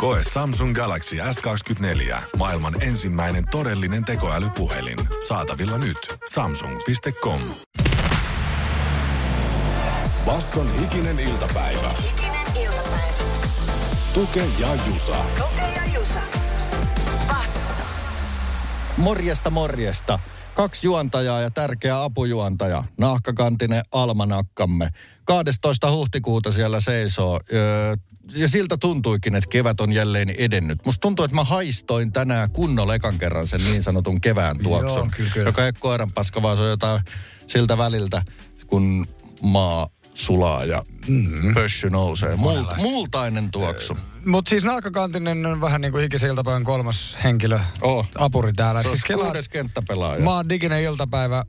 Koe Samsung Galaxy S24. Maailman ensimmäinen todellinen tekoälypuhelin. Saatavilla nyt. Samsung.com. Basson hikinen iltapäivä. Hikinen iltapäivä. Tuke ja Jusa. Tuke ja Jusa. Basso. Morjesta, morjesta. Kaksi juontajaa ja tärkeä apujuontaja. Nahkakantinen almanakkamme. 12. huhtikuuta siellä seisoo. Öö, ja siltä tuntuikin, että kevät on jälleen edennyt. Musta tuntuu, että mä haistoin tänään kunnolla ekan kerran sen niin sanotun kevään tuoksun. Joo, kyllä, kyllä. Joka ei ole koiran paska, vaan se on jotain siltä väliltä, kun maa sulaa ja mm-hmm. pössy nousee. Mult, multainen tuoksu. Mutta siis Naakakantinen on vähän niin kuin hikisen iltapäivän kolmas henkilö, Oh. apuri täällä. Se siis kuudes kenttäpelaaja. mä oon diginen iltapäivä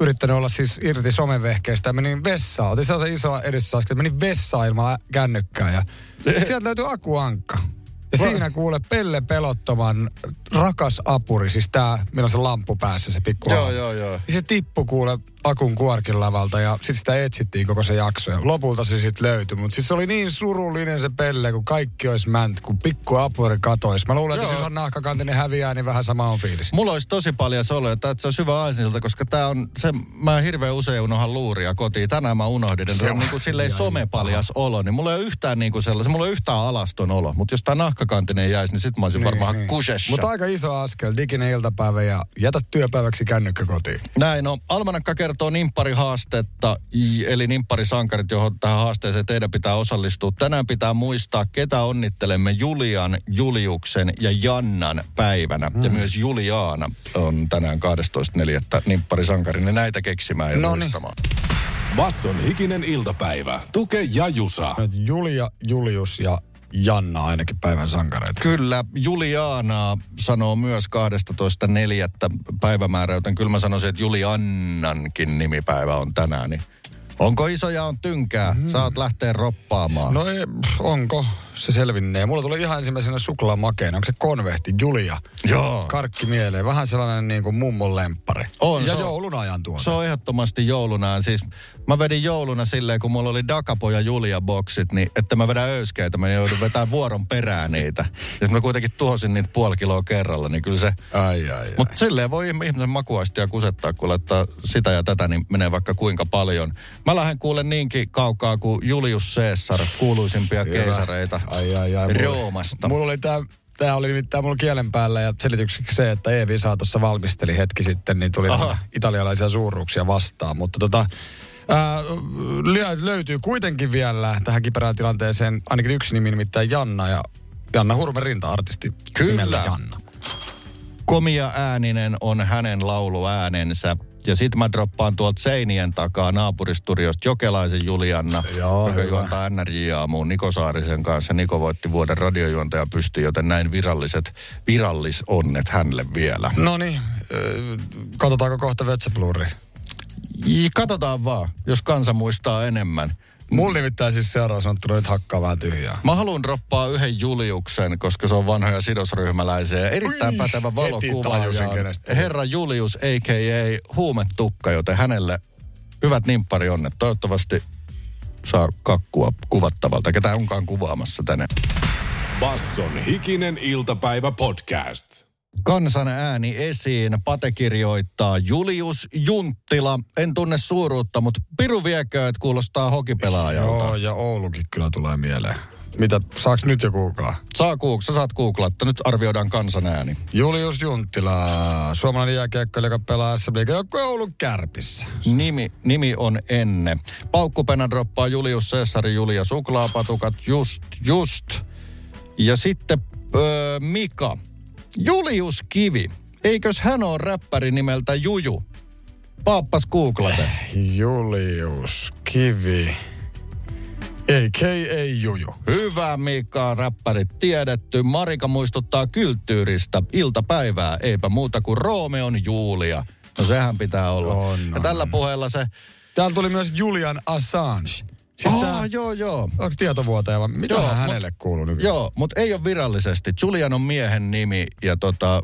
yrittänyt olla siis irti somevehkeistä ja menin vessaan. Otin sellaisen iso edistysaskel, menin vessaan ilman kännykkää ja sieltä löytyi akuankka. Ja Va- siinä kuule Pelle Pelottoman rakas apuri, siis tää, millä on se lamppu päässä, se pikku Joo, joo, joo. Ja se tippu kuule akun kuorkin lavalta ja sitten sitä etsittiin koko se jakso ja lopulta se sitten löytyi. Mutta siis se oli niin surullinen se Pelle, kun kaikki olisi mänt, kun pikku apuri katoisi. Mä luulen, että Joo. jos on nahkakantinen häviää, niin vähän sama on fiilis. Mulla olisi tosi paljon soloja, että se on hyvä aisinilta, koska tää on se, mä hirveän usein unohan luuria kotiin. Tänään mä unohdin, että se on niin kuin silleen somepaljas olo, niin mulla ei ole yhtään niin kuin sellaisen, mulla ei ole yhtään alaston olo. Mutta jos tää nahkakantinen jäisi, niin sit mä olisin varmaan niin, kusessa. Mutta aika iso askel, diginen iltapäivä ja jätä työpäiväksi kännykkä kotiin. Näin, no Almanakka kertoo nimpparihaastetta, i- eli nimpparisankarit, johon tähän haasteeseen teidän pitää osallistua. Tänään pitää muistaa, ketä onnittelemme Julian, Juliuksen ja Jannan päivänä. Mm. Ja myös Juliaana on tänään 12.4. nimpparisankari, niin näitä keksimään ja Noniin. muistamaan. Basson hikinen iltapäivä. Tuke ja Jusa. Julia, Julius ja Janna ainakin päivän sankareita. Kyllä, Juliana sanoo myös 12.4. päivämäärä, joten kyllä mä sanoisin, että Juliannankin nimipäivä on tänään. Niin onko isoja on tynkää? Mm. Saat lähteä roppaamaan. No ei, onko se selvinnee? Mulla tuli ihan ensimmäisenä suklaamakeena. Onko se konvehti Julia? Joo. Karkki mieleen. Vähän sellainen niin kuin mummon lemppari. On, ja joulun ajan tuote. Se on ehdottomasti jouluna. Siis mä vedin jouluna silleen, kun mulla oli Dakapoja Julia boksit, niin että mä vedän öyskeitä, mä joudun vetämään vuoron perään niitä. Ja mä kuitenkin tuhosin niitä puoli kiloa kerralla, niin kyllä se... Ai, ai, ai. Mutta silleen voi ihmisen makuaistia kusettaa, kun laittaa sitä ja tätä, niin menee vaikka kuinka paljon. Mä lähden kuule niinkin kaukaa kuin Julius Caesar, kuuluisimpia Hyvä. keisareita Ai, ai, ai. Mulla- Roomasta. Mulla oli tää, tää oli nimittäin mulla kielen päällä ja selitykseksi se, että Eevi saa tuossa valmisteli hetki sitten, niin tuli italialaisia suuruuksia vastaan. Mutta tota, ää, lö- löytyy kuitenkin vielä tähän kiperään tilanteeseen ainakin yksi nimi, nimittäin Janna ja Janna Hurme Rinta-artisti Kyllä. Janna. komia ääninen on hänen lauluäänensä. Ja sit mä droppaan tuolta seinien takaa naapuristuriosta Jokelaisen Julianna, Joo, joka hyvä. juontaa NRJ-aamuun Niko Saarisen kanssa. Niko voitti vuoden radiojuontaja pysty, joten näin viralliset virallisonnet hänelle vielä. No niin, katsotaanko kohta Vetsäplurri. J- Katsotaan vaan, jos kansa muistaa enemmän. Mulla nimittäin siis seuraava sanottuna nyt hakkaa vähän tyhjää. Mä haluan droppaa yhden Juliuksen, koska se on vanhoja sidosryhmäläisiä ja erittäin Ui, pätevä valokuvaaja. Herra Julius, a.k.a. huumetukka, joten hänelle hyvät nimpparionnet. Toivottavasti saa kakkua kuvattavalta, ketä onkaan kuvaamassa tänne. Basson hikinen iltapäivä podcast. Kansan ääni esiin. Pate kirjoittaa Julius Junttila. En tunne suuruutta, mutta piru viekö, että kuulostaa hokipelaajalta. Joo, ja Oulukin kyllä tulee mieleen. Mitä, saaks nyt jo googlaa? Saa kuuk, sä saat googlattaa. Nyt arvioidaan kansan ääni. Julius Junttila, suomalainen jääkiekkoilija, joka pelaa SM joukko Oulun kärpissä. Nimi, nimi on Enne. Paukkupena droppaa Julius Cesari, Julia Suklaapatukat, just, just. Ja sitten öö, Mika. Julius Kivi. Eikös hän ole räppäri nimeltä Juju? Paappas googlate. Julius Kivi. A.K.A. Juju. Hyvä Mika, räppärit tiedetty. Marika muistuttaa kylttyyristä. Iltapäivää, eipä muuta kuin Roomeon Julia. No sehän pitää olla. On, ja on, tällä on. puheella se... Täällä tuli myös Julian Assange. Siis oh, tää, joo, joo. onko tietovuotaja vai mitä Joo, hänelle kuuluu nyt? Joo, mutta ei ole virallisesti. Julian on miehen nimi ja tota...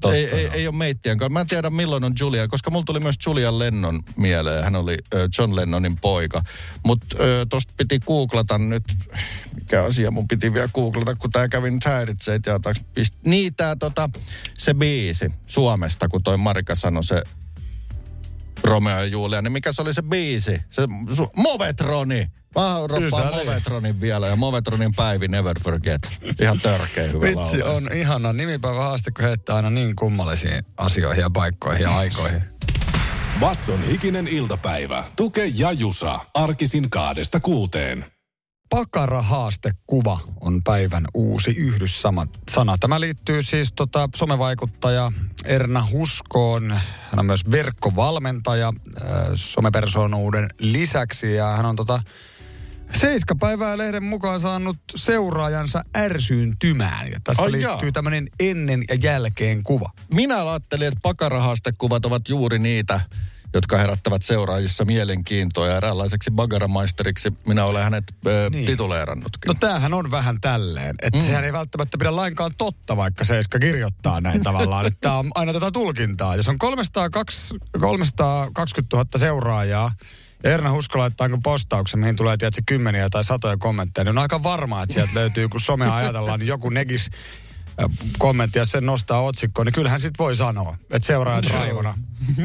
Totta, ei, ei, ei ole meittien kanssa. Mä en tiedä milloin on Julian, koska mulla tuli myös Julian Lennon mieleen. Hän oli ö, John Lennonin poika. Mutta tosta piti googlata nyt, mikä asia mun piti vielä googlata, kun tää kävi nyt häiritsee. pist... Niin tää tota, se biisi Suomesta, kun toi Marika sanoi se Romeo ja Julia, niin mikä se oli se biisi? Se su- Movetroni. Mä roppaan. Movetronin vielä ja Movetronin päivi Never Forget. Ihan törkeä hyvä Vitsi, laulu. on ihana nimipäivä haaste, kun heittää aina niin kummallisiin asioihin ja paikkoihin ja aikoihin. Basson hikinen iltapäivä. Tuke ja Jusa. Arkisin kaadesta kuuteen. Pakarahaastekuva on päivän uusi yhdyssama sana. Tämä liittyy siis tota, somevaikuttaja Erna Huskoon. Hän on myös verkkovalmentaja äh, somepersonuuden lisäksi ja hän on tota, Seiskapäivää lehden mukaan saanut seuraajansa ärsyyntymään. Ja tässä Ai liittyy jaa. tämmöinen ennen ja jälkeen kuva. Minä ajattelin, että pakarahaastekuvat ovat juuri niitä, jotka herättävät seuraajissa mielenkiintoa. Ja eräänlaiseksi bagaramaisteriksi minä olen hänet ö, Niin. tituleerannutkin. No tämähän on vähän tälleen, että mm. sehän ei välttämättä pidä lainkaan totta, vaikka Seiska kirjoittaa näin tavallaan. Että tämä on aina tätä tulkintaa. Jos on 302, 320 000 seuraajaa, ja Erna Husko laittaa jonkun postauksen, mihin tulee tietysti kymmeniä tai satoja kommentteja, niin on aika varmaa, että sieltä löytyy, kun somea ajatellaan, niin joku negis kommentti ja sen nostaa otsikkoon, niin kyllähän sit voi sanoa, että seuraajat raivona.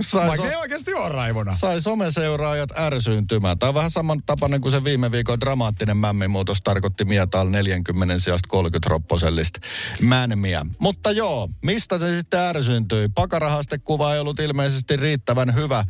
Sai, Vaikka so- ei oikeasti ole raivona. sai someseuraajat ärsyyntymään. Tämä on vähän saman tapainen kuin se viime viikon dramaattinen mämmimuutos tarkoitti Mietal 40 sijasta 30 ropposellista mänmiä. Mutta joo, mistä se sitten ärsyntyi? Pakarahastekuva ei ollut ilmeisesti riittävän hyvä.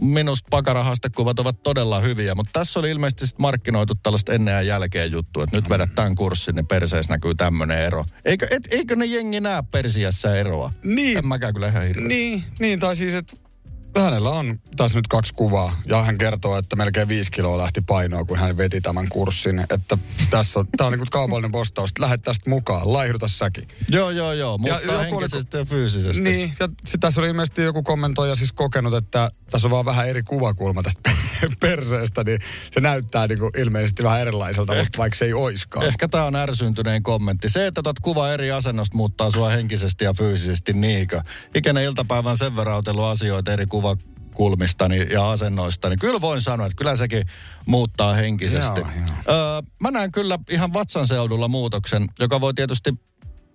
Minusta pakarahastekuvat ovat todella hyviä, mutta tässä oli ilmeisesti sit markkinoitu tällaista ennen ja jälkeen juttu, että nyt vedät tämän kurssin, niin perseessä näkyy tämmöinen ero. Eikö, et, eikö ne jengi näe persiässä eroa? Niin. En mäkään kyllä ihan hirveästi. Niin, niin tai siis, että hänellä on tässä nyt kaksi kuvaa. Ja hän kertoo, että melkein viisi kiloa lähti painoa, kun hän veti tämän kurssin. Että tässä on, tämä on niin kuin kaupallinen postaus. että Lähde tästä mukaan, laihduta säkin. Joo, joo, joo, mutta joku oli- henkisesti ja fyysisesti. Niin, ja sit tässä oli ilmeisesti joku kommentoija siis kokenut, että tässä on vaan vähän eri kuvakulma tästä perseestä, niin se näyttää niin kuin ilmeisesti vähän erilaiselta, mutta vaikka se ei oiskaan. Ehkä tämä on ärsyntyneen kommentti. Se, että tuot kuva eri asennosta muuttaa sua henkisesti ja fyysisesti niinkö. Ikäinen iltapäivän sen verran asioita eri kuvakulmistani ja asennoista, niin kyllä voin sanoa, että kyllä sekin muuttaa henkisesti. Joo, joo. Öö, mä näen kyllä ihan vatsan seudulla muutoksen, joka voi tietysti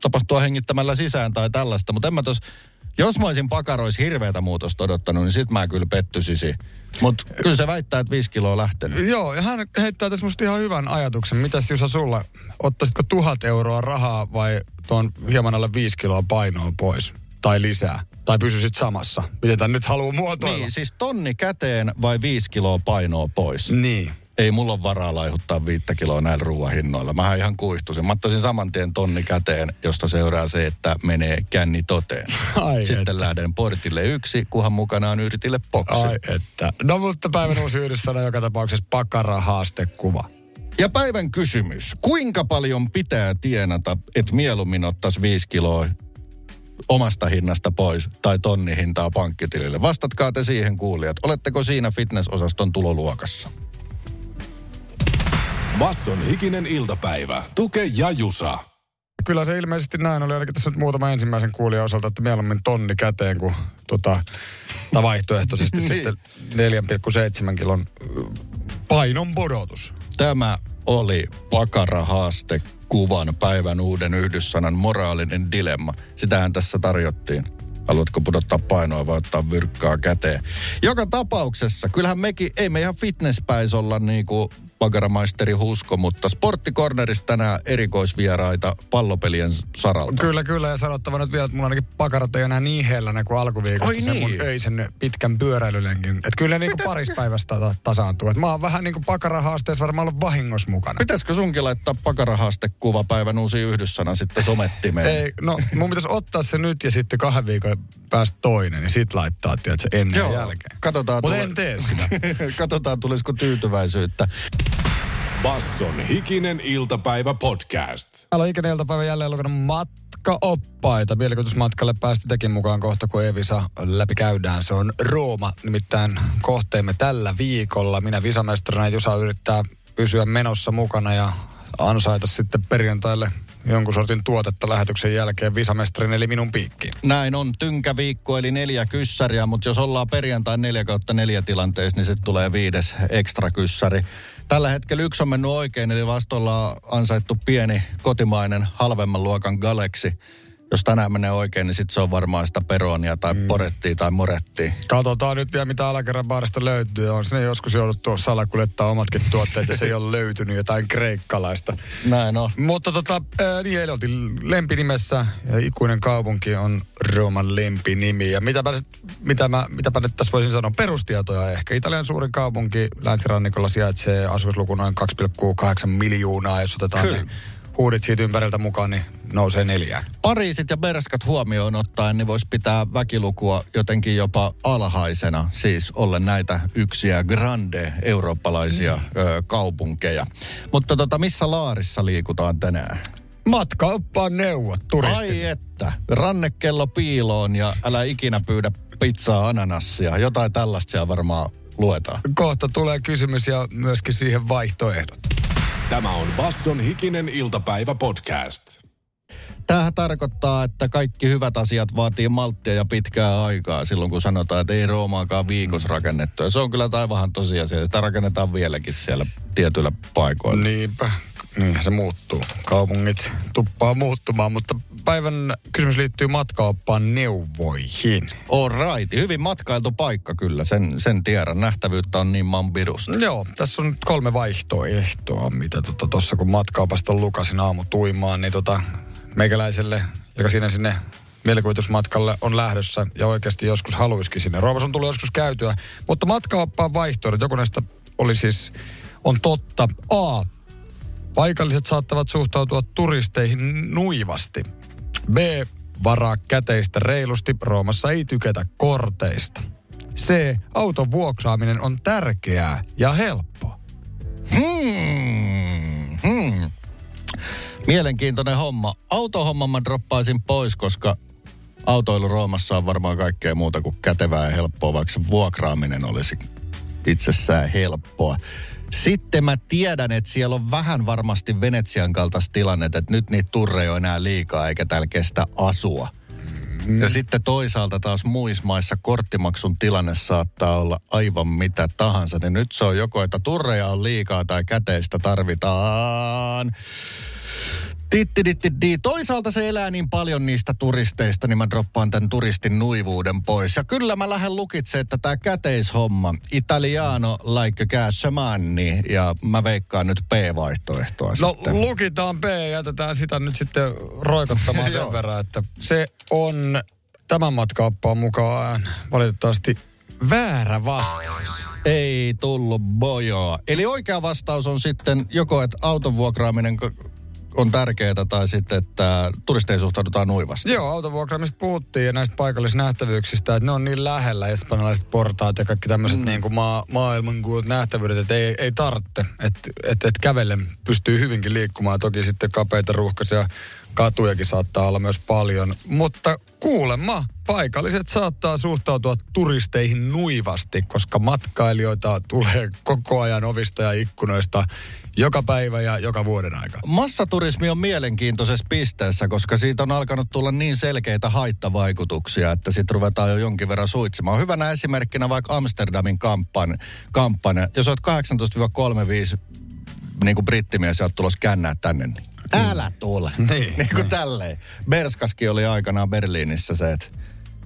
tapahtua hengittämällä sisään tai tällaista, mutta en mä tos, jos mä olisin pakarois hirveätä muutosta odottanut, niin sit mä kyllä pettysisi. Mutta kyllä se väittää, että viisi kiloa on lähtenyt. Joo, ja hän heittää tässä musta ihan hyvän ajatuksen. Mitäs Jusa sulla, ottaisitko tuhat euroa rahaa vai tuon hieman alle viisi kiloa painoa pois? Tai lisää? Tai pysyisit samassa? Miten tämän nyt haluaa muotoilla? Niin, siis tonni käteen vai viisi kiloa painoa pois. Niin. Ei mulla ole varaa laihuttaa viittä kiloa näillä ruoahinnoilla. Mä ihan kuihtuisin. Mä ottaisin saman tien tonni käteen, josta seuraa se, että menee känni toteen. Ai Sitten että. lähden portille yksi, kunhan mukana on yritille boksi. Ai että. No mutta päivän uusi yhdyssana joka tapauksessa pakarahaastekuva. Ja päivän kysymys. Kuinka paljon pitää tienata, että mieluummin ottaisi viisi kiloa omasta hinnasta pois tai tonni hintaa pankkitilille? Vastatkaa te siihen kuulijat. Oletteko siinä fitnessosaston tuloluokassa? Basson hikinen iltapäivä. Tuke ja Jusa. Kyllä se ilmeisesti näin oli, ainakin tässä nyt muutama ensimmäisen kuulijan osalta, että mieluummin tonni käteen kuin tota, tai vaihtoehtoisesti Niin. sitten 4,7 kilon painon pudotus. Tämä oli pakarahaaste kuvan päivän uuden yhdyssanan moraalinen dilemma. Sitähän tässä tarjottiin. Haluatko pudottaa painoa vai ottaa virkkaa käteen? Joka tapauksessa, kyllähän mekin, ei me ihan fitnesspäis olla niin kuin pakaramaisteri Husko, mutta Sporttikornerissa tänään erikoisvieraita pallopelien saralta. Kyllä, kyllä. Ja sanottava nyt vielä, että mulla ainakin pakarat ei enää niin hellänä kuin alkuviikosta Ai se mun niin. öisen pitkän pyöräilylenkin. Että kyllä niinku Pitäisikö- paris päivästä ta- tasaantuu. Et mä oon vähän niinku pakarahaasteessa varmaan ollut vahingossa mukana. Pitäisikö sunkin laittaa pakarahaaste-kuva päivän uusi yhdyssana sitten somettimeen? Ei, no mun pitäisi ottaa se nyt ja sitten kahden viikon päästä toinen ja sit laittaa, tiedätkö, ennen ja Joo, jälkeen. katsotaan. Tule- en tee sitä. katsotaan, tulisiko tyytyväisyyttä. Basson hikinen iltapäivä podcast. Täällä on ikäinen iltapäivä jälleen lukenut matkaoppaita. Mielikuvitusmatkalle päästä tekin mukaan kohta, kun Evisa läpi käydään. Se on Rooma, nimittäin kohteemme tällä viikolla. Minä visamestarina Jusa yrittää pysyä menossa mukana ja ansaita sitten perjantaille jonkun sortin tuotetta lähetyksen jälkeen visamestarin eli minun piikkiin. Näin on tynkäviikko eli neljä kyssäriä, mutta jos ollaan perjantai neljä kautta neljä tilanteessa, niin sitten tulee viides ekstra kyssäri. Tällä hetkellä yksi on mennyt oikein, eli vasta ollaan ansaittu pieni kotimainen halvemman luokan Galaxy. Jos tänään menee oikein, niin sitten se on varmaan sitä peronia tai mm. porettia tai morettia. Katsotaan nyt vielä, mitä alakerran baarista löytyy. On sinne joskus jouduttu salakuljettaa omatkin tuotteet, ja se ei ole löytynyt jotain kreikkalaista. Näin on. Mutta tota, ää, niin eilen oltiin lempinimessä, ja ikuinen kaupunki on Rooman lempinimi. Ja mitäpä, mitä mä, mitäpä nyt tässä voisin sanoa, perustietoja ehkä. Italian suurin kaupunki länsirannikolla sijaitsee asumisluku noin 2,8 miljoonaa, jos otetaan Kyllä. ne huudit siitä ympäriltä mukaan, niin nousee neljään. Pariisit ja Berskat huomioon ottaen, niin voisi pitää väkilukua jotenkin jopa alhaisena, siis ollen näitä yksiä grande eurooppalaisia ö, kaupunkeja. Mutta tota, missä laarissa liikutaan tänään? Matkaoppaan neuvot turistille. Ai että, rannekello piiloon ja älä ikinä pyydä pizzaa ananassia. Jotain tällaista siellä varmaan luetaan. Kohta tulee kysymys ja myöskin siihen vaihtoehdot. Tämä on Basson hikinen iltapäivä podcast. Tämähän tarkoittaa, että kaikki hyvät asiat vaatii malttia ja pitkää aikaa silloin, kun sanotaan, että ei Roomaakaan viikossa rakennettu. Ja se on kyllä taivahan tosiasia. Sitä rakennetaan vieläkin siellä tietyillä paikoilla. Niinpä, niin se muuttuu. Kaupungit tuppaa muuttumaan, mutta päivän kysymys liittyy matkaoppaan neuvoihin. All right. Hyvin matkailtu paikka kyllä, sen, sen tiedän. Nähtävyyttä on niin mambirusta. Joo, tässä on nyt kolme vaihtoehtoa, mitä tuossa tota, kun matkaopasta lukasin aamu tuimaan, niin tota, meikäläiselle, joka siinä sinne mielikuvitusmatkalle on lähdössä ja oikeasti joskus haluisikin sinne. Roomassa on tullut joskus käytyä, mutta matkaoppaan vaihtoehdot, joku näistä oli siis, on totta. A. Paikalliset saattavat suhtautua turisteihin nuivasti. B. Varaa käteistä reilusti. Roomassa ei tykätä korteista. C. Auton vuokraaminen on tärkeää ja helppoa. Hmm, hmm. Mielenkiintoinen homma. Autohomman mä droppaisin pois, koska autoilu Roomassa on varmaan kaikkea muuta kuin kätevää ja helppoa, vaikka se vuokraaminen olisi itsessään helppoa. Sitten mä tiedän, että siellä on vähän varmasti Venetsian kaltaista tilannetta, että nyt niitä turreja on enää liikaa eikä täällä kestä asua. Mm. Ja sitten toisaalta taas muissa maissa korttimaksun tilanne saattaa olla aivan mitä tahansa. Niin nyt se on joko, että turreja on liikaa tai käteistä tarvitaan. Tittitittidi. Toisaalta se elää niin paljon niistä turisteista, niin mä droppaan tämän turistin nuivuuden pois. Ja kyllä mä lähden lukitse, että tämä käteishomma, italiano like cash money, ja mä veikkaan nyt P-vaihtoehtoa No sitten. lukitaan B ja jätetään sitä nyt sitten roikottamaan sen verran, että se on tämän matkaoppaan mukaan valitettavasti väärä vastaus. Ei tullut bojoa. Eli oikea vastaus on sitten joko, että auton vuokraaminen on tärkeää tai sitten, että turisteihin suhtaudutaan nuivasti. Joo, autovuokraamista puhuttiin ja näistä paikallisnähtävyyksistä, että ne on niin lähellä, espanjalaiset portaat ja kaikki tämmöiset mm. niin kuin maa, maailmankuulut nähtävyydet, että ei, ei tarvitse, että et, et kävellen pystyy hyvinkin liikkumaan. Toki sitten kapeita ruuhkaisia katujakin saattaa olla myös paljon, mutta kuulemma paikalliset saattaa suhtautua turisteihin nuivasti, koska matkailijoita tulee koko ajan ovista ja ikkunoista joka päivä ja joka vuoden aika. Massaturismi on mielenkiintoisessa pisteessä, koska siitä on alkanut tulla niin selkeitä haittavaikutuksia, että sitten ruvetaan jo jonkin verran suitsimaan. Hyvänä esimerkkinä vaikka Amsterdamin kampanja. kampanja. Jos olet 18-35 niin kuin brittimies ja olet tulossa kännää tänne, niin älä tule. Niin. niin kuin tälleen. Berskaskin oli aikanaan Berliinissä se, että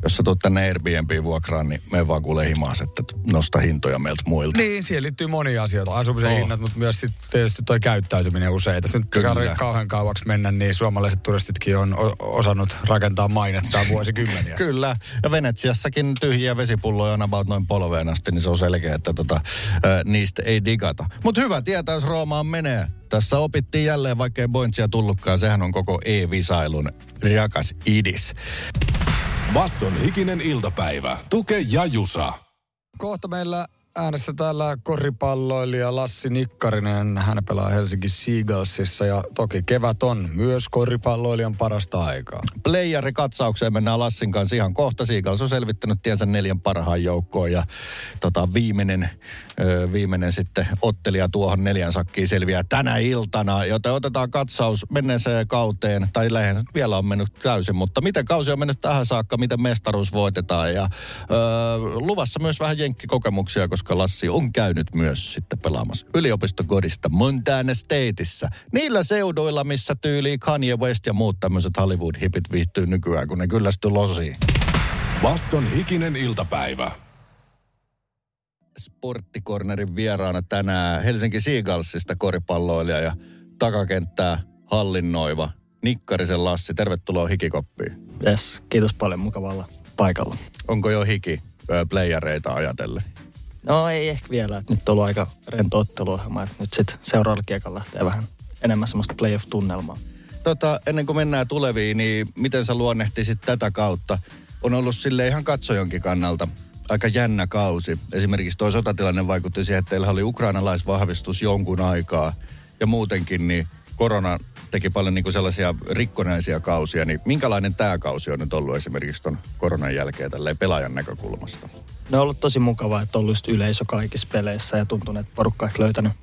jos sä tulet tänne Airbnb vuokraan, niin me vaan kuule himaas, että nosta hintoja meiltä muilta. Niin, siihen liittyy monia asioita. Asumisen Oh. hinnat, mutta myös sitten tietysti toi käyttäytyminen usein. Tässä nyt Kyllä. Kauhean kauaksi mennä, niin suomalaiset turistitkin on osannut rakentaa mainettaan vuosikymmeniä. Kyllä, ja Venetsiassakin tyhjiä vesipulloja on about noin polveen asti, niin se on selkeä, että tota, niistä ei digata. Mutta hyvä tietää, jos Roomaan menee. Tässä opittiin jälleen, vaikka ei Bointsia tullutkaan, sehän on koko e-visailun rakas idis. Basson hikinen iltapäivä. Tuke ja Jusa. Kohta meillä äänessä täällä koripalloilija Lassi Nikkarinen. Hän pelaa Helsinki Seagullsissa ja toki kevät on myös koripalloilijan parasta aikaa. Playeri katsaukseen mennään Lassin kanssa ihan kohta. Seagulls on selvittänyt tiensä neljän parhaan joukkoon ja tota, viimeinen, viimeinen sitten ottelija tuohon neljän sakkiin selviää tänä iltana. Joten otetaan katsaus menneeseen kauteen, tai lähes vielä on mennyt täysin, mutta miten kausi on mennyt tähän saakka, miten mestaruus voitetaan ja ö, luvassa myös vähän jenkkikokemuksia, koska Lassi on käynyt myös sitten pelaamassa yliopistokodista Montana Stateissa. Niillä seuduilla, missä tyyli Kanye West ja muut tämmöiset Hollywood-hipit viihtyy nykyään, kun ne kyllästyy losiin. Basson hikinen iltapäivä. Sporttikornerin vieraana tänään Helsinki Seagullsista koripalloilija ja takakenttää hallinnoiva Nikkarisen Lassi. Tervetuloa hikikoppiin. Yes, kiitos paljon mukavalla paikalla. Onko jo hiki playereita ajatellen? No ei ehkä vielä, että nyt on ollut aika rento otteluohjelma, että nyt sitten seuraavalla kiekalla lähtee vähän enemmän semmoista playoff-tunnelmaa. Tota, ennen kuin mennään tuleviin, niin miten sä luonnehtisit tätä kautta? On ollut sille ihan katsojonkin kannalta aika jännä kausi. Esimerkiksi tuo sotatilanne vaikutti siihen, että teillä oli ukrainalaisvahvistus jonkun aikaa. Ja muutenkin niin korona teki paljon niin kuin sellaisia rikkonaisia kausia. Niin minkälainen tämä kausi on nyt ollut esimerkiksi tuon koronan jälkeen tälleen pelaajan näkökulmasta? Ne on ollut tosi mukavaa, että on ollut just yleisö kaikissa peleissä ja tuntuu, että porukka on löytänyt,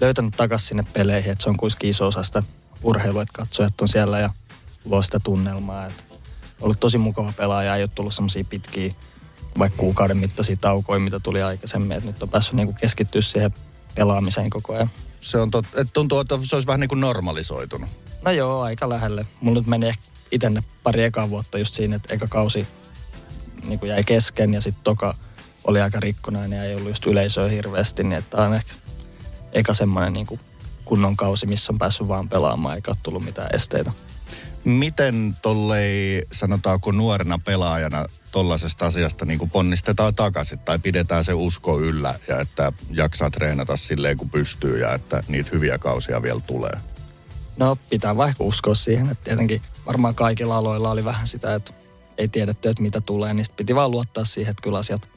löytänyt takaisin sinne peleihin. Että se on kuitenkin iso osa sitä urheilua, että katsojat on siellä ja luo sitä tunnelmaa. Että ollut tosi mukava pelaaja, ei ole tullut semmoisia pitkiä vaikka kuukauden mittaisia taukoja, mitä tuli aikaisemmin. Että nyt on päässyt niinku keskittyä siihen pelaamiseen koko ajan. Se on tot, että tuntuu, että se olisi vähän niin kuin normalisoitunut. No joo, aika lähelle. Mulla nyt meni ehkä itse ne pari ekaa vuotta just siinä, että eka kausi niin kuin jäi kesken ja sitten toka oli aika rikkonainen ja ei ollut just yleisöä hirveästi, niin että on ehkä eka semmoinen niin kunnon kausi, missä on päässyt vaan pelaamaan eikä ole tullut mitään esteitä. Miten tollei, sanotaanko nuorena pelaajana, tollaisesta asiasta niin kuin ponnistetaan takaisin tai pidetään se usko yllä ja että jaksaa treenata silleen kun pystyy ja että niitä hyviä kausia vielä tulee? No pitää vaikka uskoa siihen, että tietenkin varmaan kaikilla aloilla oli vähän sitä, että ei tiedetty, että mitä tulee, niin piti vaan luottaa siihen, että kyllä asiat,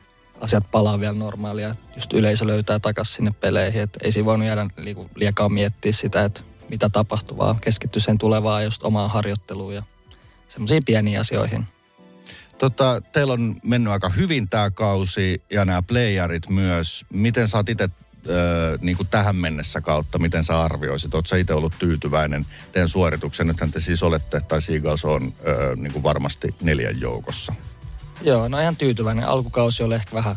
asiat palaa vielä normaalia. Just yleisö löytää takaisin sinne peleihin, että ei siinä voinut jäädä liiku- liikaa miettiä sitä, että mitä tapahtuu, vaan keskittyä sen tulevaan just omaan harjoitteluun ja semmoisiin pieniin asioihin. Tota, teillä on mennyt aika hyvin tämä kausi ja nämä playerit myös. Miten sä oot itse niin kuin tähän mennessä kautta, miten sä arvioisit? Oletko sä itse ollut tyytyväinen teidän suorituksen? Nythän te siis olette, tai Seagulls on ö, niin kuin varmasti neljän joukossa. Joo, no ihan tyytyväinen. Alkukausi oli ehkä vähän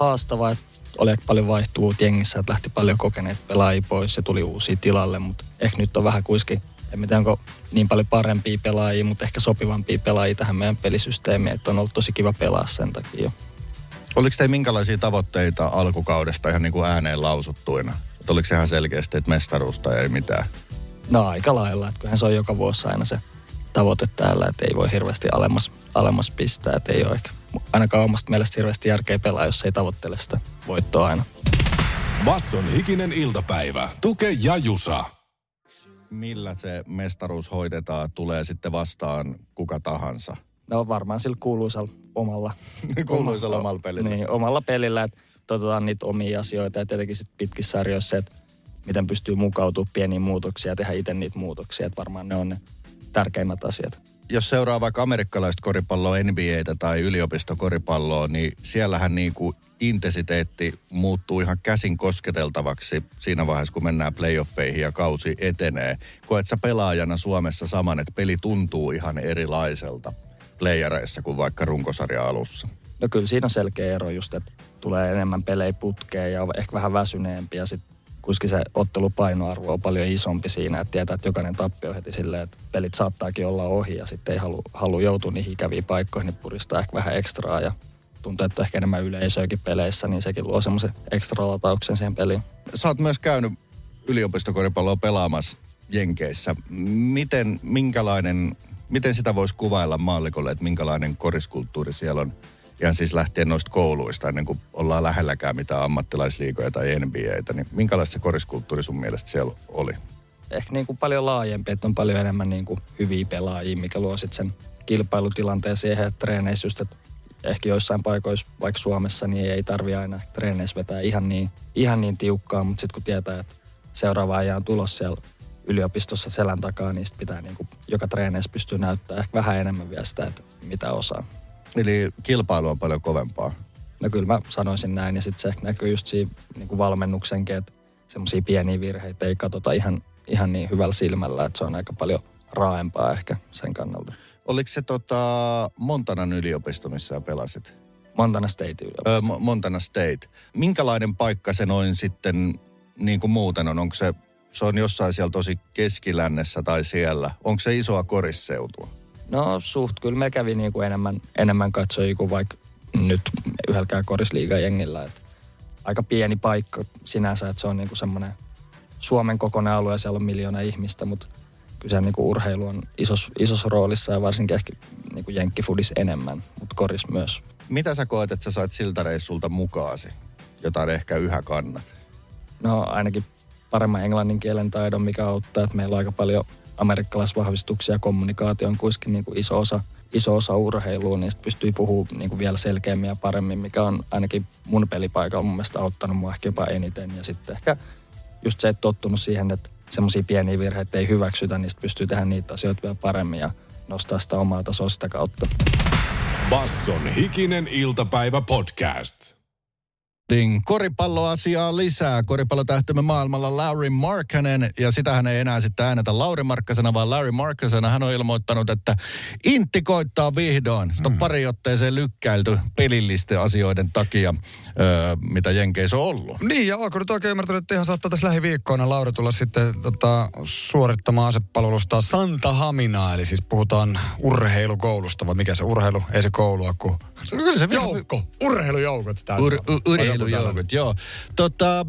haastava, että oli ehkä paljon vaihtuu jengissä, että lähti paljon kokeneet pelaajia pois ja tuli uusia tilalle, mutta ehkä nyt on vähän kuiskin, en tiedä onko niin paljon parempia pelaajia, mutta ehkä sopivampia pelaajia tähän meidän pelisysteemiin, että on ollut tosi kiva pelaa sen takia. Oliko teillä minkälaisia tavoitteita alkukaudesta ihan niin kuin ääneen lausuttuina? Et oliko se ihan selkeästi, että mestaruus tai ei mitään? No aika lailla, että kyllähän se on joka vuosi aina se tavoite täällä, että ei voi hirveästi alemmas, alemmas pistää, että ei ole ehkä ainakaan omasta mielestä hirveästi järkeä pelaa, jos ei tavoittele sitä voittoa aina. Basson hikinen iltapäivä. Tuke ja Jusa. Millä se mestaruus hoidetaan, tulee sitten vastaan kuka tahansa? No varmaan sillä kuuluisalla omalla. Kuuluisalla omalla pelillä. Niin, omalla pelillä, että toteutetaan niitä omia asioita ja tietenkin sit pitkissä sarjoissa että miten pystyy mukautumaan pieniin muutoksiin ja tehdä itse niitä muutoksia. Että varmaan ne on ne tärkeimmät asiat. Jos seuraa vaikka amerikkalaista koripalloa, NBAtä tai yliopistokoripalloa, niin siellähän niin kuin intensiteetti muuttuu ihan käsin kosketeltavaksi siinä vaiheessa, kun mennään playoffeihin ja kausi etenee. Koet sä pelaajana Suomessa saman, että peli tuntuu ihan erilaiselta playereissa kuin vaikka runkosarja alussa? No kyllä siinä on selkeä ero just, että tulee enemmän pelejä putkeen ja on ehkä vähän väsyneempi ja sitten kuitenkin se ottelupainoarvo on paljon isompi siinä, että tietää, että jokainen tappio heti silleen, että pelit saattaakin olla ohi ja sitten ei halua, halua joutua niihin ikäviin paikkoihin, niin puristaa ehkä vähän ekstraa ja tuntuu, että ehkä enemmän yleisöäkin peleissä, niin sekin luo semmoisen ekstra latauksen siihen peliin. Sä oot myös käynyt yliopistokoripalloa pelaamassa Jenkeissä. Miten, minkälainen, miten sitä voisi kuvailla maallikolle, että minkälainen koriskulttuuri siellä on? Ihan siis lähtien noista kouluista, ennen kuin ollaan lähelläkään mitään ammattilaisliigoja tai NBAtä, niin minkälaista se koriskulttuuri sun mielestä siellä oli? Ehkä niin kuin paljon laajempi, että on paljon enemmän niin kuin hyviä pelaajia, mikä luo sitten sen kilpailutilanteen siihen, että treeneissä just, että ehkä joissain paikoissa, vaikka Suomessa, niin ei tarvi aina treeneissä vetää ihan niin, ihan niin tiukkaa, mutta sitten kun tietää, että seuraava ajan tulos siellä yliopistossa selän takaa, niin pitää niin kuin joka treeneissä pystyä näyttämään ehkä vähän enemmän vielä sitä, että mitä osaa. Eli kilpailu on paljon kovempaa. No kyllä mä sanoisin näin, ja sitten se ehkä näkyy just siinä niin kuin valmennuksenkin, että semmoisia pieniä virheitä ei katsota ihan, ihan niin hyvällä silmällä, että se on aika paljon raaempaa ehkä sen kannalta. Oliko se tota Montanan yliopisto, missä sä pelasit? Montana State yliopisto. Öö, Mo- Montana State. Minkälainen paikka se noin sitten niin kuin muuten on? Onko se, se on jossain siellä tosi keskilännessä tai siellä? Onko se isoa korisseutua? No suht kyllä me kävi niin kuin enemmän, enemmän katsojia kuin vaikka nyt yhdelläkään korisliigan jengillä. Et aika pieni paikka sinänsä, että se on niin kuin semmoinen Suomen kokoinen alue ja siellä on miljoona ihmistä, mutta kyllä se niin kuin urheilu on isos, isossa roolissa ja varsinkin ehkä niin kuin jenkkifudis enemmän, mutta koris myös. Mitä sä koet, että sä sait siltä reissulta mukaasi, jota ehkä yhä kannat? No ainakin paremman englannin kielen taidon, mikä auttaa, että meillä on aika paljon amerikkalaisvahvistuksia kommunikaatio on kuitenkin niin kuin iso osa, iso osa urheilua, niin pystyy puhumaan niin kuin vielä selkeämmin ja paremmin, mikä on ainakin mun pelipaikalla mun mielestä auttanut mua ehkä jopa eniten. Ja sitten ehkä just se, että tottunut siihen, että semmoisia pieniä virheitä ei hyväksytä, niin pystyy tehdä niitä asioita vielä paremmin ja nostaa sitä omaa tasoa sitä kautta. Basson hikinen iltapäivä podcast. Niin, koripalloasiaa lisää. Koripallotähtömme maailmalla Larry Markkanen, ja sitä hän ei enää sitten äänetä Lauri Markkasena, vaan Larry Markkasena. Hän on ilmoittanut, että Intti koittaa vihdoin. Sitä on Mm. pari otteeseen lykkäilty pelillisten asioiden takia, öö, mitä Jenkeissä on ollut. Niin, ja onko nyt oikein ymmärtänyt, että ihan saattaa tässä lähiviikkoina Lauri tulla sitten tota, suorittamaan asepalvelusta Santa Haminaa, eli siis puhutaan urheilukoulusta, vai mikä se urheilu, ei se koulua, kun Kyllä se joukko, urheilujoukot. täytyy Ur, olla. u, urheilujoukot, joo. Tota,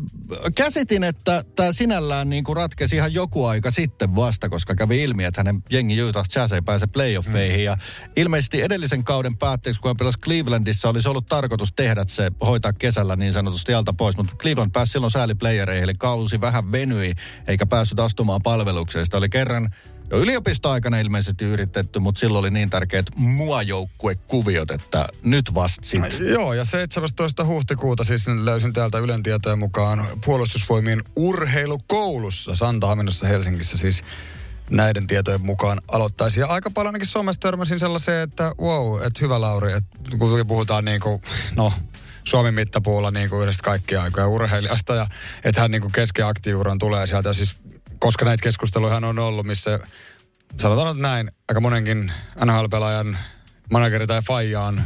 käsitin, että tämä sinällään niin kuin ratkesi ihan joku aika sitten vasta, koska kävi ilmi, että hänen jengi Utah Jazz ei pääse playoffeihin. Mm. Ja ilmeisesti edellisen kauden päätteeksi, kun hän pelasi Clevelandissa, olisi ollut tarkoitus tehdä se, hoitaa kesällä niin sanotusti alta pois. Mutta Cleveland pääsi silloin sääliplayereihin, eli kausi vähän venyi, eikä päässyt astumaan palvelukseen. Sitä oli kerran jo yliopistoaikana ilmeisesti yritetty, mutta silloin oli niin tärkeät mua joukkuekuviot, että nyt vasta sitten. Joo, ja 17. huhtikuuta siis löysin täältä Ylen tietojen mukaan puolustusvoimien urheilukoulussa Santahaminassa Helsingissä siis näiden tietojen mukaan aloittaisi. Ja aika paljon ainakin somessa törmäsin sellaiseen, että wow, että hyvä Lauri, että kun puhutaan niin kuin, no, Suomen mittapuulla niin kuin yhdestä kaikkia aikoja urheilijasta ja että hän niin kuin tulee sieltä. Ja siis, koska näitä keskusteluja on ollut, missä sanotaan nyt näin, aika monenkin NHL-pelaajan manageri tai faija on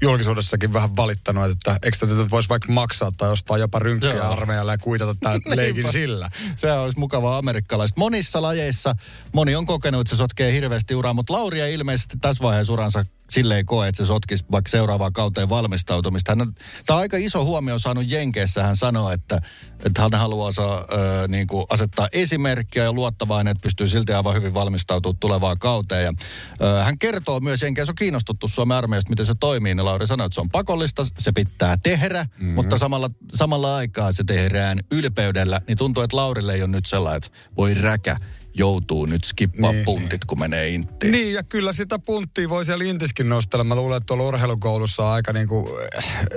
julkisuudessakin vähän valittanut, että eikö tätä voisi vaikka maksaa tai ostaa jopa rynkkiä armeijalle ja kuitata tämän leikin sillä. Se olisi mukavaa amerikkalaista. Monissa lajeissa moni on kokenut, että se sotkee hirveästi uraa, mutta Lauri ei ilmeisesti tässä vaiheessa uransa silleen koe, että se sotkisi vaikka seuraavaan kauteen valmistautumista. Hän on, tämä on aika iso huomio saanut Jenkeissä. Hän sanoo, että, että hän haluaa saa, ö, niin kuin asettaa esimerkkiä ja luottavainen, että pystyy silti aivan hyvin valmistautumaan tulevaan kauteen. Ja, ö, hän kertoo myös, Jenkeissä on kiinnostuttu Suomen armeijasta, miten se toimii. Niin Lauri sanoi, että se on pakollista, se pitää tehdä, mm-hmm. mutta samalla, samalla aikaa se tehdään ylpeydellä. Niin tuntuu, että Laurille ei ole nyt sellainen, että voi räkä joutuu nyt skippaa Niin. puntit, kun menee inttiin. Niin, ja kyllä sitä punttia voi siellä Intiskin nostella. Mä luulen, että tuolla urheilukoulussa on aika niinku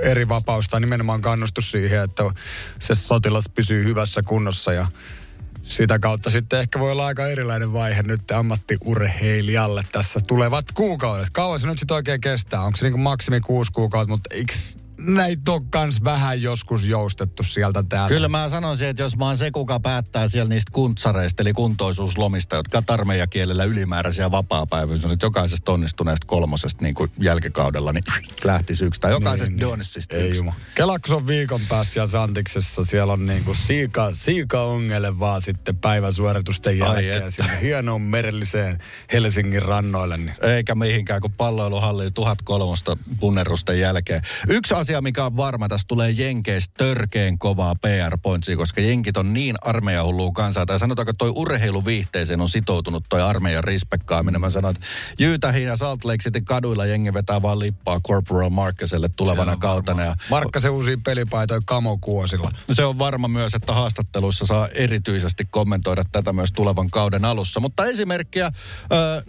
eri vapaus tai nimenomaan kannustus siihen, että se sotilas pysyy hyvässä kunnossa ja sitä kautta sitten ehkä voi olla aika erilainen vaihe nyt ammattiurheilijalle tässä tulevat kuukaudet. Kauan se nyt sitten oikein kestää? Onko se niinku maksimi kuusi kuukautta, mutta eikö näitä on kans vähän joskus joustettu sieltä täältä? Kyllä mä sanoisin, että jos mä oon se, kuka päättää siellä niistä kuntsareista, eli kuntoisuuslomista, jotka tarmeijan kielellä ylimääräisiä vapaa-päiviä, niin että jokaisesta onnistuneesta kolmosesta niin kuin jälkikaudella, niin lähtisi yksi. Tai jokaisesta niin, Donissista Ei yksi. juma. Kela, kun se on viikon päästä siellä Santiksessa, siellä on niinku siika, siika ongele vaan sitten päiväsuoritusten jälkeen että. sinne hienoon merelliseen Helsingin rannoille. Niin. Eikä mihinkään, kun palloiluhalli 1003 punnerusten jälkeen. Yksi asia asia, mikä on varma, tässä tulee Jenkeistä törkeen kovaa PR-pointsia, koska Jenkit on niin armeijahullua kansaa. Tai sanotaanko, että toi urheiluviihteeseen on sitoutunut toi armeijan respekkaaminen. Mä sanoin, että Jyytähin ja Salt Lake City kaduilla jengi vetää vaan lippaa Corporal Markkaselle tulevana kautena. Ja Markkasen uusia pelipaitoja kamokuosilla. se on varma myös, että haastatteluissa saa erityisesti kommentoida tätä myös tulevan kauden alussa. Mutta esimerkkiä ö,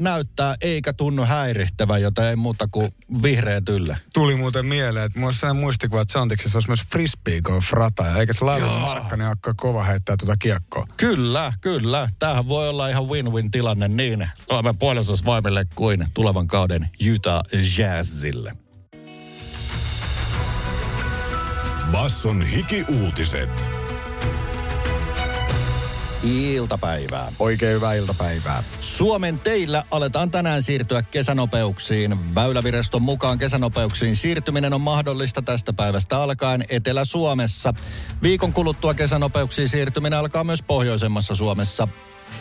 näyttää eikä tunnu häirittävän, jota ei muuta kuin vihreä tylle. Tuli muuten mieleen, että mulla sellainen muistikuva, että Santiksessa olisi myös frisbee golf rata. Ja eikä se Lailin Markkanen aika kova heittää tuota kiekkoa. Kyllä, kyllä. Tämähän voi olla ihan win-win tilanne niin Suomen puolustusvoimille kuin tulevan kauden Utah Jazzille. Basson hiki-uutiset. Iltapäivää. Oikein hyvää iltapäivää. Suomen teillä aletaan tänään siirtyä kesänopeuksiin. Väyläviraston mukaan kesänopeuksiin siirtyminen on mahdollista tästä päivästä alkaen Etelä-Suomessa. Viikon kuluttua kesänopeuksiin siirtyminen alkaa myös pohjoisemmassa Suomessa.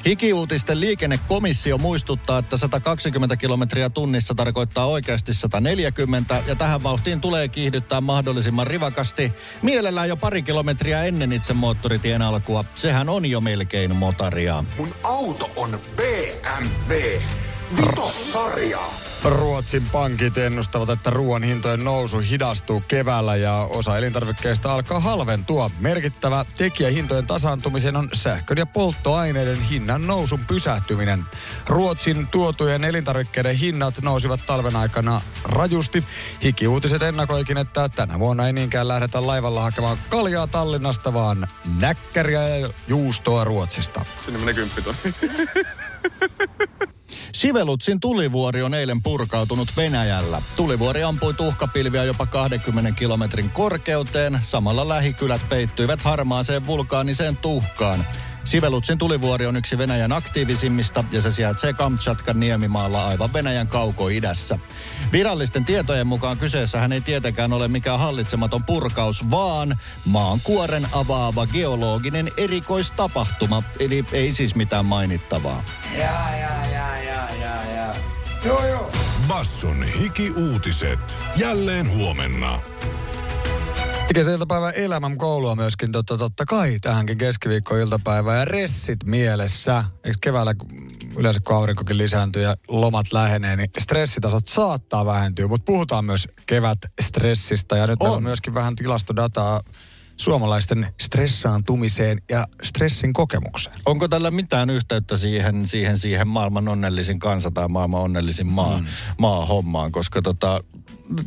Hikiuutisten liikennekomissio muistuttaa, että 120 kilometriä tunnissa tarkoittaa oikeasti 140 ja tähän vauhtiin tulee kiihdyttää mahdollisimman rivakasti. Mielellään jo pari kilometriä ennen itse moottoritien alkua. Sehän on jo melkein motaria. Mun auto on BMW. Vitossarja. Ruotsin pankit ennustavat, että ruoan hintojen nousu hidastuu keväällä ja osa elintarvikkeista alkaa halventua. Merkittävä tekijä hintojen tasaantumisen on sähkön ja polttoaineiden hinnan nousun pysähtyminen. Ruotsin tuotujen elintarvikkeiden hinnat nousivat talven aikana rajusti. Hikiuutiset ennakoikin, että tänä vuonna ei niinkään lähdetä laivalla hakemaan kaljaa Tallinnasta, vaan näkkäriä ja juustoa Ruotsista. Sinne menee kymppitonni. Sivelutsin tulivuori on eilen purkautunut Venäjällä. Tulivuori ampui tuhkapilviä jopa 20 kilometrin korkeuteen. Samalla lähikylät peittyivät harmaaseen vulkaaniseen tuhkaan. Sivelutsin tulivuori on yksi Venäjän aktiivisimmista ja se sijaitsee Kamtsatkan niemimaalla aivan Venäjän kaukoidässä. Virallisten tietojen mukaan kyseessähän ei tietenkään ole mikään hallitsematon purkaus, vaan maan kuoren avaava geologinen erikoistapahtuma. Eli ei siis mitään mainittavaa. Basson hiki-uutiset. Jälleen huomenna. Ikäisen iltapäivän elämän koulua myöskin totta, totta kai tähänkin keskiviikko-iltapäivään ja ressit mielessä. Eikö keväällä yleensä kun aurinkokin lisääntyy ja lomat lähenee, niin stressitasot saattaa vähentyä, mutta puhutaan myös kevät stressistä ja nyt meillä on On. myöskin vähän tilastodataa suomalaisten stressaantumiseen ja stressin kokemukseen. Onko tällä mitään yhteyttä siihen, siihen, siihen maailman onnellisin kansa tai maailman onnellisin maa, mm. maa hommaan? Koska tota,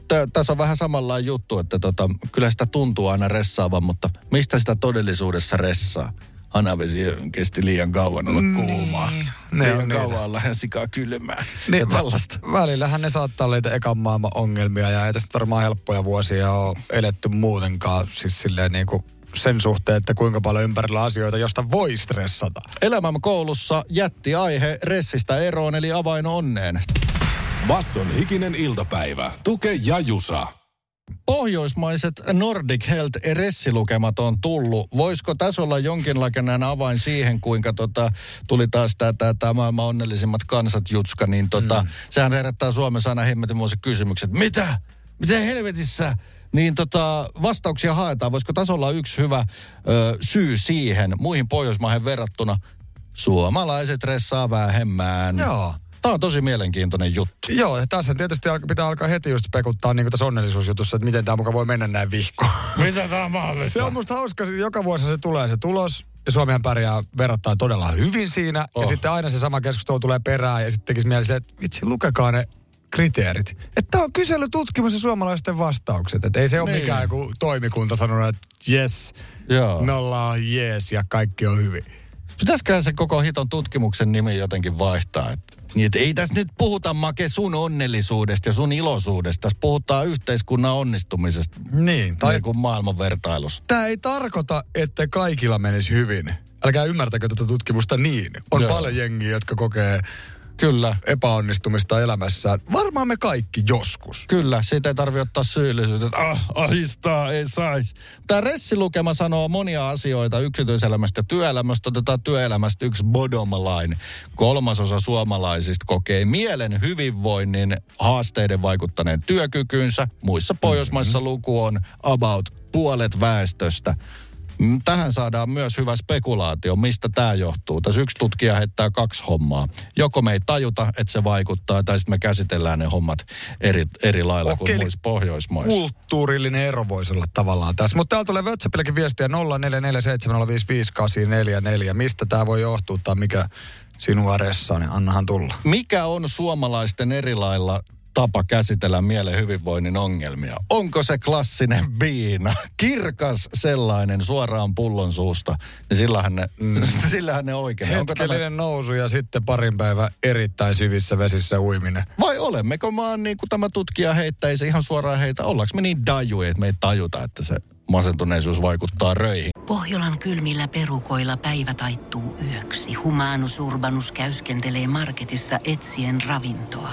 tä, tässä on vähän samanlainen juttu, että tota, kyllä sitä tuntuu aina ressaavan, mutta mistä sitä todellisuudessa ressaa? Hanavesi kesti liian kauan olla kuumaa. ne liian on niitä. kauan lähes sikaa kylmää. Niin, ja tällaista. vä- Välillähän ne saattaa olla niitä ekan maailman ongelmia ja ei tästä varmaan helppoja vuosia ole eletty muutenkaan. Siis silleen niin kuin sen suhteen, että kuinka paljon ympärillä asioita, josta voi stressata. Elämän koulussa jätti aihe ressistä eroon, eli avain onneen. Basson hikinen iltapäivä. Tuke ja Jusa. Pohjoismaiset Nordic Health ressilukemat on tullut. Voisiko tässä olla jonkinlainen avain siihen, kuinka tota, tuli taas tämä maailman onnellisimmat kansat jutska, niin tota, mm. sehän herättää Suomessa aina hemmetinmuiset kysymykset. Mitä? Mitä helvetissä? Niin tota, vastauksia haetaan. Voisiko tässä olla yksi hyvä ö, syy siihen muihin Pohjoismaihin verrattuna? Suomalaiset ressaa vähemmän. Joo. Tämä on tosi mielenkiintoinen juttu. Joo, ja tässä tietysti pitää alkaa heti just pekuttaa niin kuin tässä onnellisuusjutussa, että miten tämä muka voi mennä näin vihkoon. Mitä tämä on mahdollista? Se on musta hauska, että joka vuosi se tulee se tulos, ja Suomihan pärjää verrattain todella hyvin siinä, oh. ja sitten aina se sama keskustelu tulee perään, ja sitten tekisi mieli se, että vitsi, lukekaa ne kriteerit. Että tämä on kyselytutkimus ja suomalaisten vastaukset. Että ei se ole Niin. mikään joku toimikunta sanonut, että yes, Joo. nolla on yes ja kaikki on hyvin. Pitäisiköhän se koko hiton tutkimuksen nimi jotenkin vaihtaa? Et, niin, että ei tässä nyt puhuta make sun onnellisuudesta ja sun iloisuudesta. Tässä puhutaan yhteiskunnan onnistumisesta. Niin, tai Tai kuin maailman vertailussa. tämä ei tarkoita, että kaikilla menisi hyvin. Älkää ymmärtäkö tätä tutkimusta niin. On Joo. paljon jengiä, jotka kokee Kyllä. epäonnistumista elämässään. Varmaan me kaikki joskus. Kyllä, siitä ei tarvitse ottaa syyllisyyttä, että ah, ahistaa, ei saisi. Tämä Ressilukema sanoo monia asioita yksityiselämästä ja työelämästä. Otetaan työelämästä yksi bottom line. Kolmasosa suomalaisista kokee mielen hyvinvoinnin haasteiden vaikuttaneen työkykynsä. Muissa Pohjoismaissa Mm-hmm. luku on about puolet väestöstä. Tähän saadaan myös hyvä spekulaatio, mistä tämä johtuu. Tässä yksi tutkija heittää kaksi hommaa. Joko me ei tajuta, että se vaikuttaa, tai sitten me käsitellään ne hommat eri, eri lailla Okei, kuin muissa Pohjoismaissa. Kulttuurillinen ero voisi olla tavallaan tässä. Mutta täällä tulee WhatsAppillekin viestiä 0447055844. Mistä tämä voi johtua tai mikä sinua ressaa, niin annahan tulla. Mikä on suomalaisten eri lailla tapa käsitellä mielen hyvinvoinnin ongelmia? Onko se klassinen viina? Kirkas sellainen suoraan pullon suusta, niin sillähän ne, mm. sillähän ne oikein. Onko tämä, Hetkellinen nousu ja sitten parin päivän erittäin syvissä vesissä uiminen. vai olemmeko maan niin kuin tämä tutkija heittää, ei se ihan suoraan heitä. Ollaanko me niin dajuja, että me ei tajuta, että se masentuneisuus vaikuttaa röihin? Pohjolan kylmillä perukoilla päivä taittuu yöksi. Humanus Urbanus käyskentelee marketissa etsien ravintoa.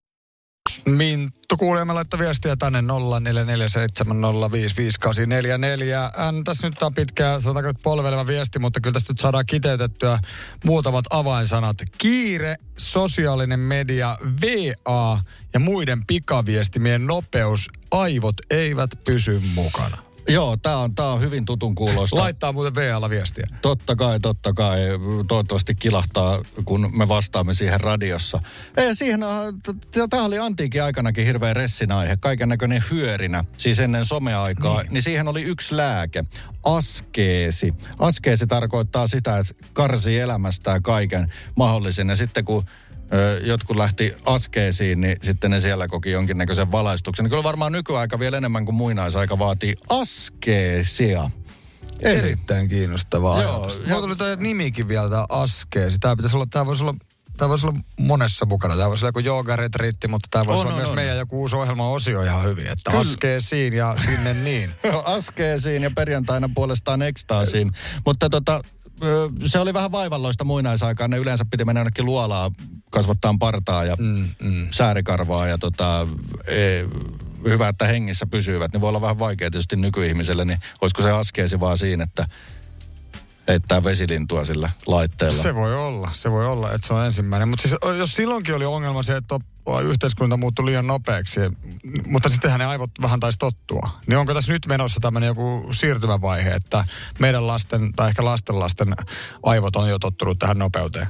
Minttu kuulemme laittaa viestiä tänne 0447055844. Hän tässä nyt on pitkä, sanotaanko nyt polveleva viesti, mutta kyllä tästä nyt saadaan kiteytettyä muutamat avainsanat. Kiire, sosiaalinen media, VA ja muiden pikaviestimien nopeus. Aivot eivät pysy mukana. Joo, tämä on, tää on hyvin tutun kuulosta. Laittaa muuten VAlla viestiä. Totta kai, totta kai. Toivottavasti kilahtaa, kun me vastaamme siihen radiossa. Ei, siihen, tämä oli antiikin aikanakin hirveä ressin aihe. Kaiken näköinen hyörinä, siis ennen someaikaa. Niin. niin siihen oli yksi lääke. Askeesi. Askeesi tarkoittaa sitä, että karsii elämästään kaiken mahdollisen. Ja sitten kun jotkut lähti askeesiin, niin sitten ne siellä koki jonkinnäköisen valaistuksen. Kyllä varmaan nykyaika vielä enemmän kuin muinaisaika vaatii askeesia. Eli Erittäin kiinnostavaa Joo, ajatus. ja- Mulla tuli toi nimikin vielä, tämä askeesi. Tämä pitäisi olla, tämä voisi olla Tämä voisi olla monessa mukana. Tämä voisi olla joku joogaretriitti, mutta tämä voisi On, olla on, myös on. meidän joku uusi ohjelma-osio ihan hyvin. Että Kyllä. askeesiin ja sinne niin. askeesiin ja perjantaina puolestaan ekstaasiin. Mutta tota, se oli vähän vaivalloista muinaisaikaan. Ne yleensä piti mennä jonnekin luolaa kasvattaa partaa ja mm, mm. säärikarvaa ja tota, e, hyvä, että hengissä pysyvät. Niin voi olla vähän vaikea tietysti nykyihmiselle, niin olisiko se askeesi vaan siinä, että heittää vesilintua sillä laitteella. Se voi olla, se voi olla, että se on ensimmäinen. Mutta siis, jos silloinkin oli ongelma se, että yhteiskunta muuttui liian nopeaksi, mutta sittenhän ne aivot vähän taisi tottua. Niin onko tässä nyt menossa tämmöinen joku siirtymävaihe, että meidän lasten tai ehkä lastenlasten aivot on jo tottunut tähän nopeuteen?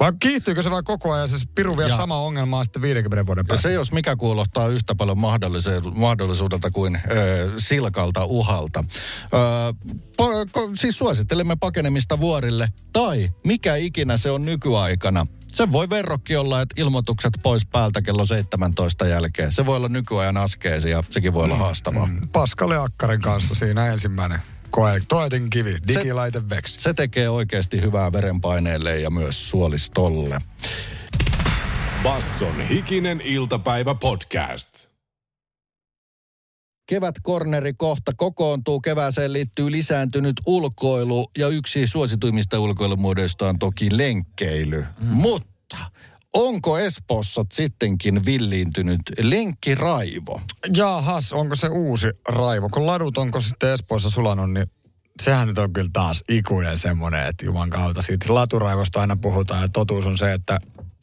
Vai kiihtyykö se vaan koko ajan, se piru vie Ja- sama ongelmaa sitten 50 vuoden Ja päästä? se jos mikä kuulostaa yhtä paljon mahdollisuudelta kuin ö, silkalta uhalta. Ö, pa- ko- siis suosittelemme pakenemista vuorille tai mikä ikinä se on nykyaikana. Se voi verrokki olla, että ilmoitukset pois päältä kello 17 jälkeen. Se voi olla nykyajan askeesi ja sekin voi olla haastavaa. Paskalle Akkarin kanssa siinä ensimmäinen koe. Toetin kivi, digilaite veksi. Se tekee oikeasti hyvää verenpaineelle ja myös suolistolle. Basson hikinen iltapäivä podcast. Kevätkorneri kohta kokoontuu. Kevääseen liittyy lisääntynyt ulkoilu ja yksi suosituimmista ulkoilumuodoista on toki lenkkeily. Mm. Mutta onko Espoossa sittenkin villiintynyt lenkkiraivo? Jaahas, onko se uusi raivo? Kun ladut onko sitten Espoossa sulanut, niin sehän nyt on kyllä taas ikuinen semmoinen, että juman kautta siitä laturaivosta aina puhutaan ja totuus on se, että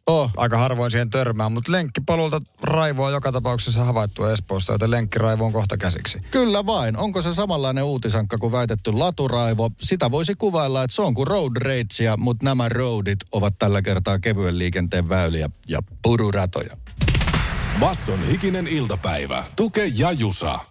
Oh, aika harvoin siihen törmää, mutta lenkkipolulta raivoa joka tapauksessa havaittu Espoossa, joten lenkkiraivo on kohta käsiksi. kyllä vain. Onko se samanlainen uutisankka kuin väitetty laturaivo? Sitä voisi kuvailla, että se on kuin road rageja, mutta nämä roadit ovat tällä kertaa kevyen liikenteen väyliä ja pururatoja. Basson hikinen iltapäivä. Tuke ja Jusa.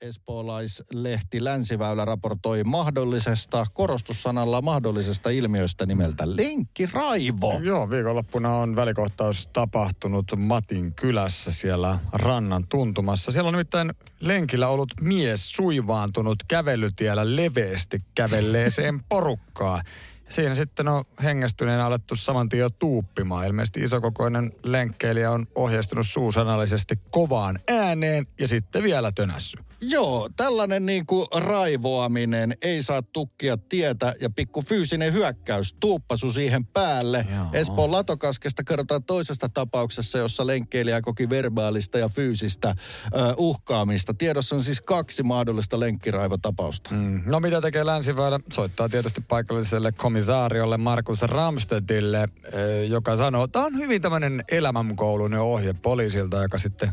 Espoolaislehti Länsiväylä raportoi mahdollisesta, korostussanalla mahdollisesta ilmiöstä nimeltä lenkkiraivo. Joo, viikonloppuna on välikohtaus tapahtunut Matin kylässä siellä rannan tuntumassa. Siellä on nimittäin lenkillä ollut mies suivaantunut kävelytiellä leveästi kävelleeseen porukkaa. Siinä sitten on hengästyneen alettu saman tien jo tuuppimaan. Ilmeisesti isokokoinen lenkkeilijä on ohjeistunut suusanallisesti kovaan ääneen ja sitten vielä tönässy. Joo, tällainen niin kuin raivoaminen, ei saa tukkia tietä ja pikku fyysinen hyökkäys, tuuppasu siihen päälle. Joo. Espoon Latokaskesta kerrotaan toisesta tapauksessa, jossa lenkkeilijä koki verbaalista ja fyysistä ö, uhkaamista. Tiedossa on siis kaksi mahdollista lenkkiraivotapausta. Mm. No mitä tekee Länsiväylä? Soittaa tietysti paikalliselle komisaariolle Markus Ramstedille, joka sanoo, että tämä on hyvin tämmöinen elämänkoulunen ohje poliisilta, joka sitten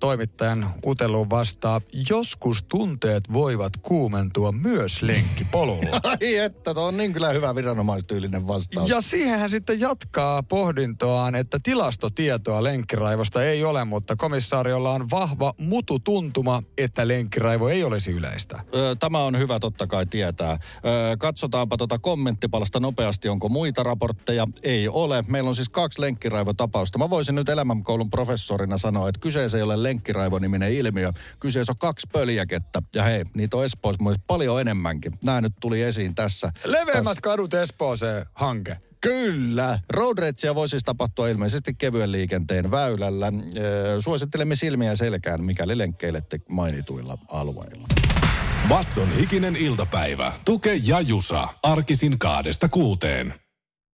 toimittajan uteluun vastaa, joskus tunteet voivat kuumentua myös lenkkipolulla. Ai että, tuo on niin kyllä hyvä viranomaistyylinen vastaus. Ja siihen hän sitten jatkaa pohdintoaan, että tilastotietoa lenkkiraivosta ei ole, mutta komissaariolla on vahva mututuntuma, että lenkkiraivo ei olisi yleistä. Ö, Tämä on hyvä totta kai tietää. Ö, Katsotaanpa tuota kommenttipalasta nopeasti, onko muita raportteja. Ei ole. Meillä on siis kaksi lenkkiraivotapausta. Mä voisin nyt elämänkoulun professorina sanoa, että kyseessä ei ole lenkkiraivo-niminen ilmiö. Kyseessä on kaksi pöljäkettä. Ja hei, niitä on Espoossa myös paljon enemmänkin. Nämä nyt tuli esiin tässä. Leveämmät kadut Espooseen hanke. Kyllä. Road voi siis tapahtua ilmeisesti kevyen liikenteen väylällä. Suosittelemme silmiä ja selkään, mikäli lenkkeilette mainituilla alueilla. Basson hikinen iltapäivä. Tuke ja Jusa. Arkisin kaadesta kuuteen.